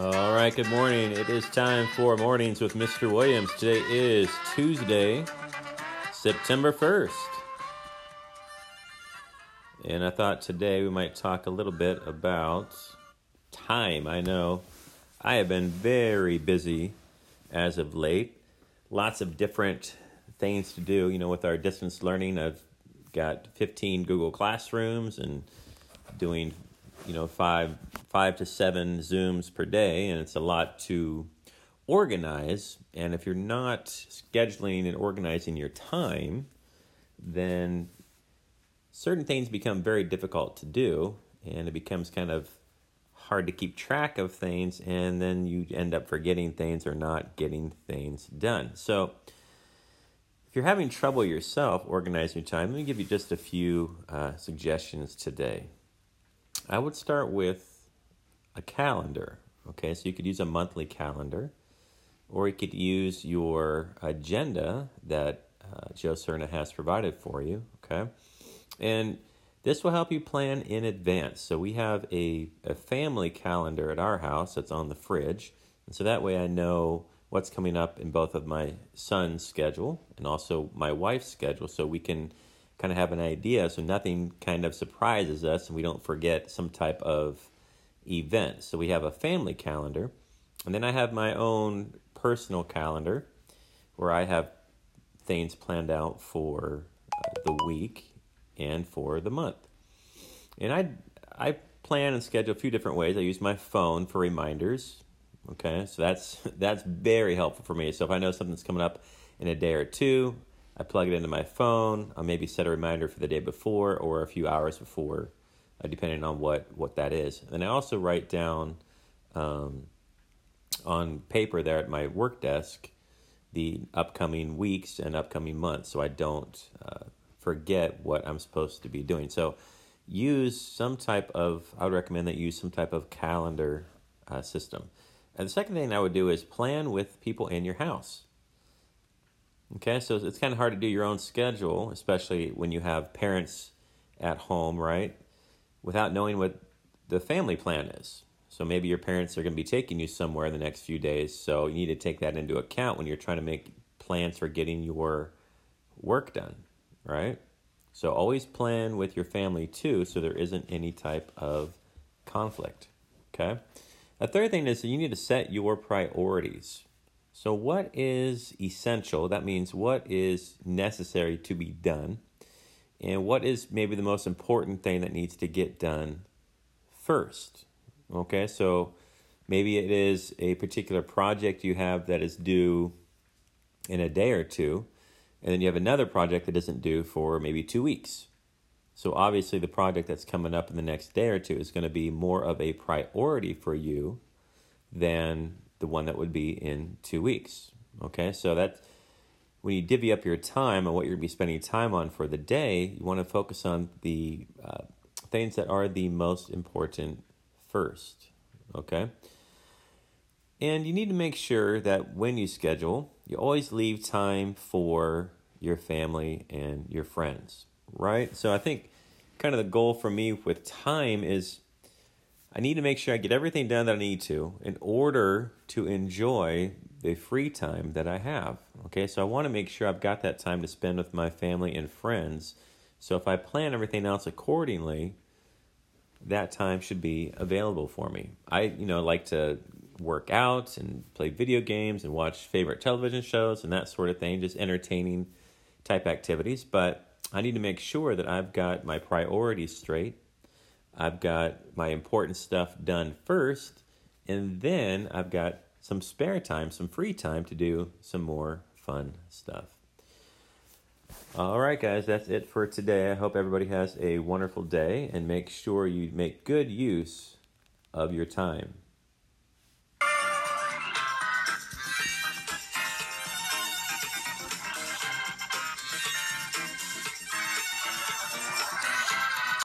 right, good morning. It is time for Mornings with Mr. Williams. Today is Tuesday, September 1st. And I thought today we might talk a little bit about time. I know I have been very busy as of late. Lots of different things to do. You know, with our distance learning, I've got 15 Google Classrooms and doing you know five five to seven zooms per day and it's a lot to organize. And if you're not scheduling and organizing your time then certain things become very difficult to do and it becomes kind of hard to keep track of things and then you end up forgetting things or not getting things done. So if you're having trouble yourself organizing your time let me give you just a few uh, suggestions today I would start with a calendar. Okay, so you could use a monthly calendar, or you could use your agenda that uh, Joe Serna has provided for you. Okay, and this will help you plan in advance. So we have a, a family calendar at our house that's on the fridge, and so that way I know what's coming up in both of my son's schedule and also my wife's schedule, so we can kind of have an idea so nothing kind of surprises us and we don't forget some type of event. So we have a family calendar, and then I have my own personal calendar where I have things planned out for uh, the week and for the month. And I I plan and schedule a few different ways. I use my phone for reminders. Okay, so that's that's very helpful for me. So if I know something's coming up in a day or two, I plug it into my phone. I'll maybe set a reminder for the day before or a few hours before, uh, depending on what, what that is. And I also write down um, on paper there at my work desk the upcoming weeks and upcoming months so I don't uh, forget what I'm supposed to be doing. So use some type of, I would recommend that you use some type of calendar uh, system. And the second thing I would do is plan with people in your house. Okay, so it's kind of hard to do your own schedule, especially when you have parents at home, right? Without knowing what the family plan is. So maybe your parents are going to be taking you somewhere in the next few days, so you need to take that into account when you're trying to make plans for getting your work done, right? So always plan with your family too, so there isn't any type of conflict. Okay. A third thing is that you need to set your priorities. So, what is essential? That means what is necessary to be done, and what is maybe the most important thing that needs to get done first. Okay, so maybe it is a particular project you have that is due in a day or two, and then you have another project that isn't due for maybe two weeks. So, obviously, the project that's coming up in the next day or two is going to be more of a priority for you than the one that would be in two weeks. Okay, so that when you divvy up your time and what you're going to be spending time on for the day, you want to focus on the uh, things that are the most important first. Okay, and you need to make sure that when you schedule, you always leave time for your family and your friends, right? So I think kind of the goal for me with time is I need to make sure I get everything done that I need to in order to enjoy the free time that I have. Okay, so I want to make sure I've got that time to spend with my family and friends. So if I plan everything else accordingly, that time should be available for me. I, you know, like to work out and play video games and watch favorite television shows and that sort of thing, just entertaining type activities, but I need to make sure that I've got my priorities straight I've got my important stuff done first, and then I've got some spare time, some free time to do some more fun stuff. All right, guys, that's it for today. I hope everybody has a wonderful day and make sure you make good use of your time.